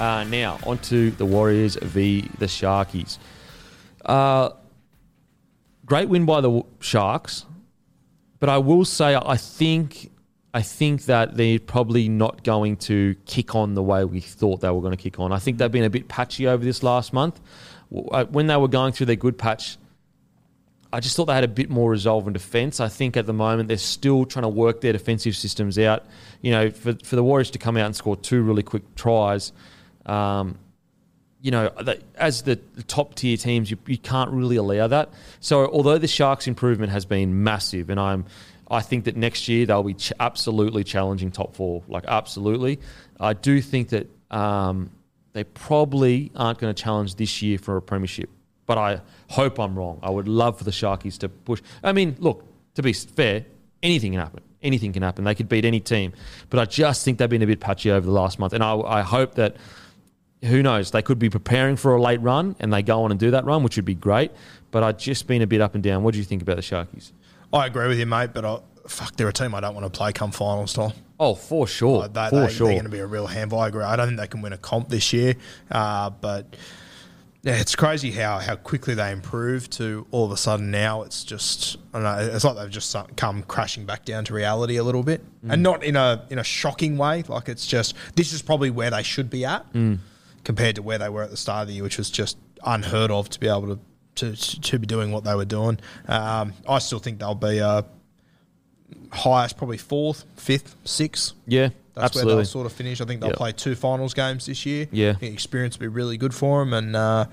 Uh, now, on to the Warriors v. the Sharkies. Uh, great win by the Sharks, but I will say I think I think that they're probably not going to kick on the way we thought they were going to kick on. I think they've been a bit patchy over this last month. Uh, When they were going through their good patch, I just thought they had a bit more resolve in defence. I think at the moment they're still trying to work their defensive systems out. You know, for, for the Warriors to come out and score two really quick tries, um, you know, as the the top tier teams, you, you can't really allow that. So although the Sharks' improvement has been massive, and I'm, I think that next year they'll be ch- absolutely challenging top four, like absolutely. I do think that um, they probably aren't going to challenge this year for a premiership, but I hope I'm wrong. I would love for the Sharkies to push. I mean, look, to be fair, anything can happen. Anything can happen. They could beat any team, but I just think they've been a bit patchy over the last month, and I, I hope that who knows? They could be preparing for a late run and they go on and do that run, which would be great. But I've just been a bit up and down. What do you think about the Sharkies? I agree with you, mate, but I, fuck, they're a team I don't want to play come finals time. Oh, for sure. Like, they, for they, sure. They're going to be a real handful. I agree. I don't think they can win a comp this year, uh, but yeah, it's crazy how, how quickly they improved to all of a sudden now it's just I don't know. It's like they've just come crashing back down to reality a little bit, Mm. and not in a in a shocking way. Like it's just this is probably where they should be at Mm. Compared to where they were at the start of the year, which was just unheard of to be able to to, to be doing what they were doing. Um, I still think they'll be uh, highest, probably fourth, fifth, sixth. Yeah, That's where they'll sort of finish. I think they'll Yep. play two finals games this year. Yeah. I think experience will be really good for them. And uh,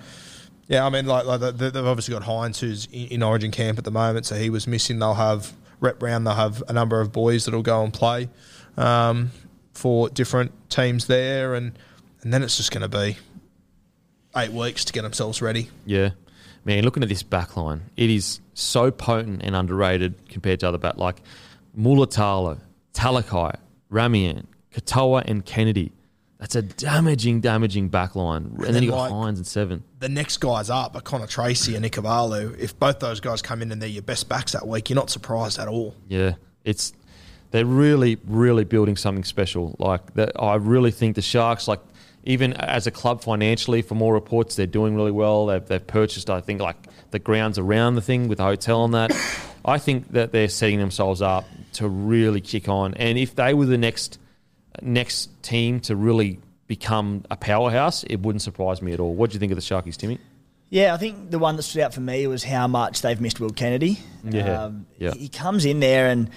yeah, I mean, like, like they- they've obviously got Hynes, who's in, in Origin camp at the moment, so he was missing. They'll have rep round. They'll have a number of boys that'll go and play um, for different teams there, and and then it's just going to be eight weeks to get themselves ready. Yeah. Man, looking at this back line, it is so potent and underrated compared to other back like Mulitalo, Talakai, Ramien, Katoa, and Kennedy. That's a damaging, damaging back line. And, then then, you got like- Hynes and seven. The next guys up are Connor Tracey and Ikevalu. If both those guys come in and they're your best backs that week, you're not surprised at all. Yeah, it's they're really, really building something special. Like that, I really think the Sharks, like even as a club financially, for more reports, they're doing really well. They've, they've purchased, I think, like the grounds around the thing with a hotel and that. I think that they're setting themselves up to really kick on. And if they were the next next team to really become a powerhouse, it wouldn't surprise me at all. What do you think of the Sharkies, Timmy? Yeah, I think the one that stood out for me was how much they've missed Will Kennedy. Yeah, um, yeah. He comes in there, and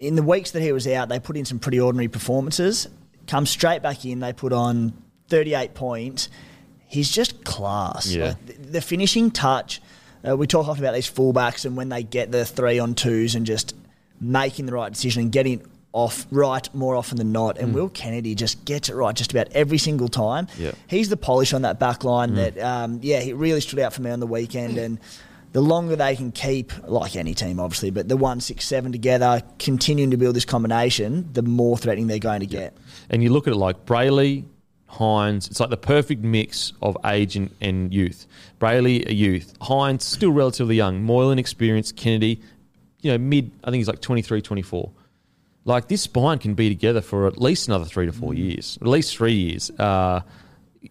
in the weeks that he was out, they put in some pretty ordinary performances. Comes straight back in, they put on 38 points. He's just class. Yeah. Like, the, the finishing touch. Uh, we talk often about these fullbacks and when they get the three on twos and just making the right decision and getting off right more often than not. And Will Kennedy just gets it right just about every single time. Yeah. He's the polish on that back line that, um, yeah, he really stood out for me on the weekend. And the longer they can keep, like any team, obviously, but the one, six, seven together, continuing to build this combination, the more threatening they're going to get. And you look at it like Brailey, Hynes, it's like the perfect mix of age and, and youth. Brailey, a youth. Hynes, still relatively young. Moylan, experienced. Kennedy, you know, mid, I think he's like 23, 24. Like this spine can be together for at least another three to four Mm. years, at least three years. Uh,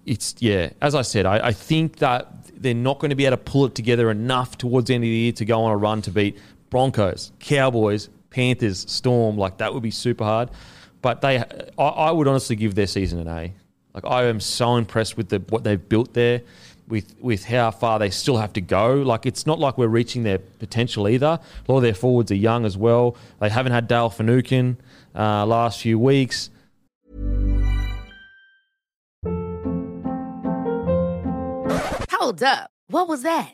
it's, yeah, as I said, I, I think that they're not going to be able to pull it together enough towards the end of the year to go on a run to beat Broncos, Cowboys, Panthers, Storm. Like that would be super hard. But they, I, I would honestly give their season an A. Like I am so impressed with the what they've built there, with with how far they still have to go. Like it's not like we're reaching their potential either. A lot of their forwards are young as well. They haven't had Dale Finucane uh, last few weeks. Hold up. What was that?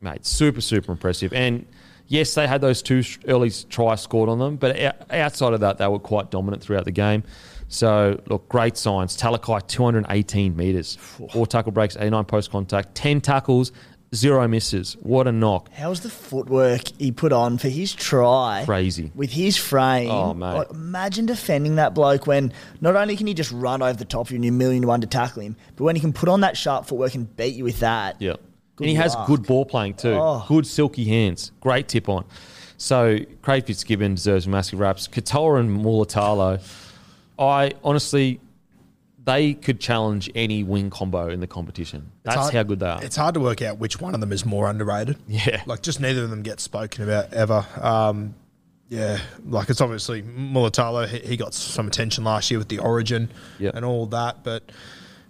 mate. Super, super impressive. And yes, they had those two early tries scored on them, but outside of that, they were quite dominant throughout the game. So, look, great signs. Talakai, 218 metres, four tackle breaks, 89 post contact, 10 tackles, zero misses. What a knock. How's the footwork he put on for his try? Crazy. With his frame. Oh, mate. Like, imagine defending that bloke when not only can he just run over the top of you and you're million to one to tackle him, but when he can put on that sharp footwork and beat you with that. Yeah. Good and he has good ball playing too. Oh. Good silky hands. Great tip on. So Craig Fitzgibbon deserves massive raps. Katoa and Mulitalo, I honestly, they could challenge any wing combo in the competition. That's hard- how good they are. It's hard to work out which one of them is more underrated. Yeah. Like, just neither of them get spoken about ever. Um, yeah, like it's obviously Mulitalo. He, he got some attention last year with the Origin Yep. and all that, but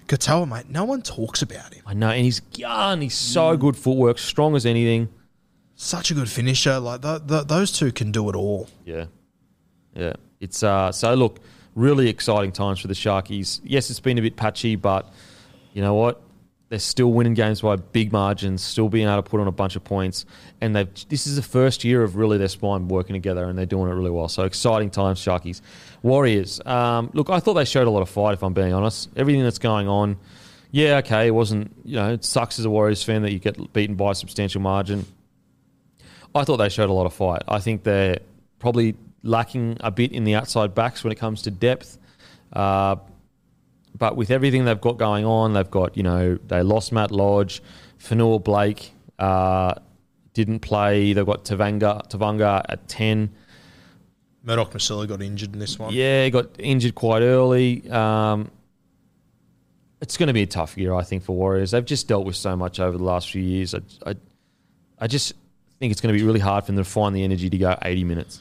Katoa, mate, no one talks about him. I know, and he's young. He's so good footwork, strong as anything. Such a good finisher. Like th- th- those two can do it all. Yeah, yeah. It's uh, so look, really exciting times for the Sharkies. Yes, it's been a bit patchy, but you know what? They're still winning games by big margins, still being able to put on a bunch of points, and they've. This is the first year of really their spine working together, and they're doing it really well. So exciting times, Sharkies. Warriors. Um, look, I thought they showed a lot of fight. If I'm being honest, everything that's going on. Yeah, okay, it wasn't. You know, it sucks as a Warriors fan that you get beaten by a substantial margin. I thought they showed a lot of fight. I think they're probably lacking a bit in the outside backs when it comes to depth. Uh, but with everything they've got going on, they've got, you know, they lost Matt Lodge, Fonua-Blake uh, didn't play. They've got Tevaga, Tevaga at 10. Murdoch Masilla got injured in this one. Yeah, he got injured quite early. Um, it's going to be a tough year, I think, for Warriors. They've just dealt with so much over the last few years. I, I, I just think it's going to be really hard for them to find the energy to go 80 minutes.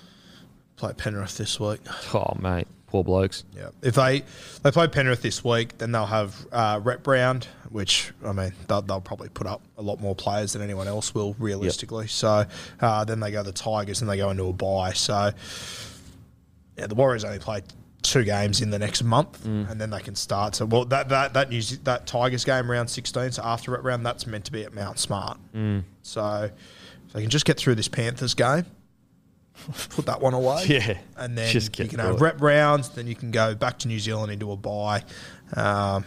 Play Penrith this week. Oh, mate, poor blokes. Yeah, if they they play Penrith this week, then they'll have uh, rep round, which I mean they'll, they'll probably put up a lot more players than anyone else will realistically. So uh, then they go the Tigers and they go into a bye. So yeah, the Warriors only play two games in the next month, and then they can start. So well, that that that New Ze- that Tigers game round sixteen, so after rep round, that's meant to be at Mount Smart. So if they can just get through this Panthers game. Put that one away. Yeah, And then just you can through have it. rep rounds, then you can go back to New Zealand into a bye. Um,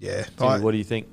yeah. Jimmy, I- what do you think?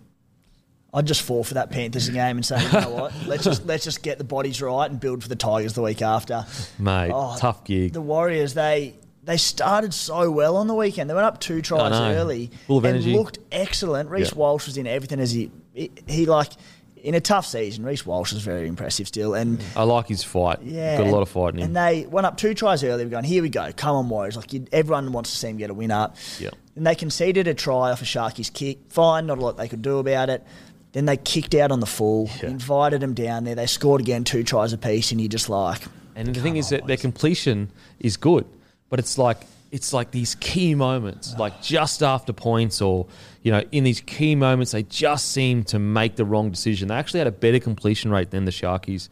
I'd just fall for that Panthers game and say, you know what? Let's just let's just get the bodies right and build for the Tigers the week after. Mate, Oh, tough gig. The Warriors, they they started so well on the weekend. They went up two tries early Full of and energy. looked excellent. Reece Yeah. Walsh was in everything as he, he he like in a tough season. Reece Walsh was very impressive still, and I like his fight. yeah, Got a lot of fight in him. And they went up two tries early. We're going, here we go, come on Warriors! Like you, everyone wants to see him get a win up. Yeah. And they conceded a try off a Sharky's kick. Fine, not a lot they could do about it. Then they kicked out on the full, Yeah. invited them down there. They scored again, two tries apiece, and you're just like, And the thing is that their completion is good, but it's like it's like these key moments, like just after points, or you know, in these key moments, they just seem to make the wrong decision. They actually had a better completion rate than the Sharkies.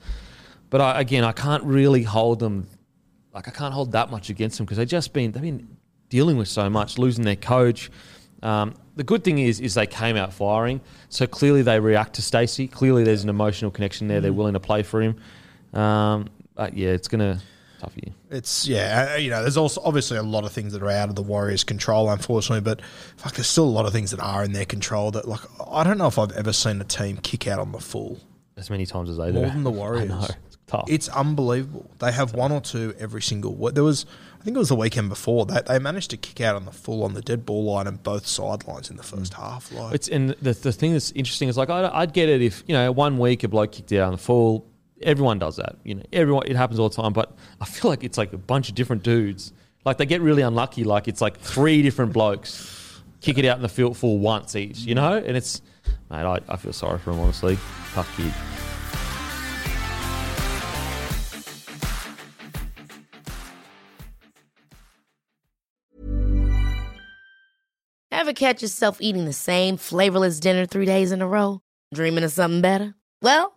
but I, again, I can't really hold them. Like I can't hold that much against them because they've just been they've been dealing with so much, losing their coach. Um, the good thing is, is they came out firing. So clearly they react to Stacey. Clearly there's an emotional connection there. They're willing to play for him. Um, but yeah, it's gonna tough year. It's yeah, uh, you know. There's also obviously a lot of things that are out of the Warriors' control, unfortunately. But fuck, there's still a lot of things that are in their control. That like I don't know if I've ever seen a team kick out on the full As many times as they do. more than the I Warriors. know. It's tough. It's unbelievable. They have one or two every single. There was, I think it was the weekend before that they managed to kick out on the full on the dead ball line and both sidelines in the first half. Like It's and the the thing that's interesting is like I'd, I'd get it if you know one week a bloke kicked out on the full. Everyone does that, you know. Everyone it happens all the time, but I feel like it's like a bunch of different dudes. Like they get really unlucky. Like it's like three different blokes kick it out in the field for once each, you know. And it's mate, I, I feel sorry for him honestly. Tough kid. Ever catch yourself eating the same flavorless dinner three days in a row? Dreaming of something better? Well,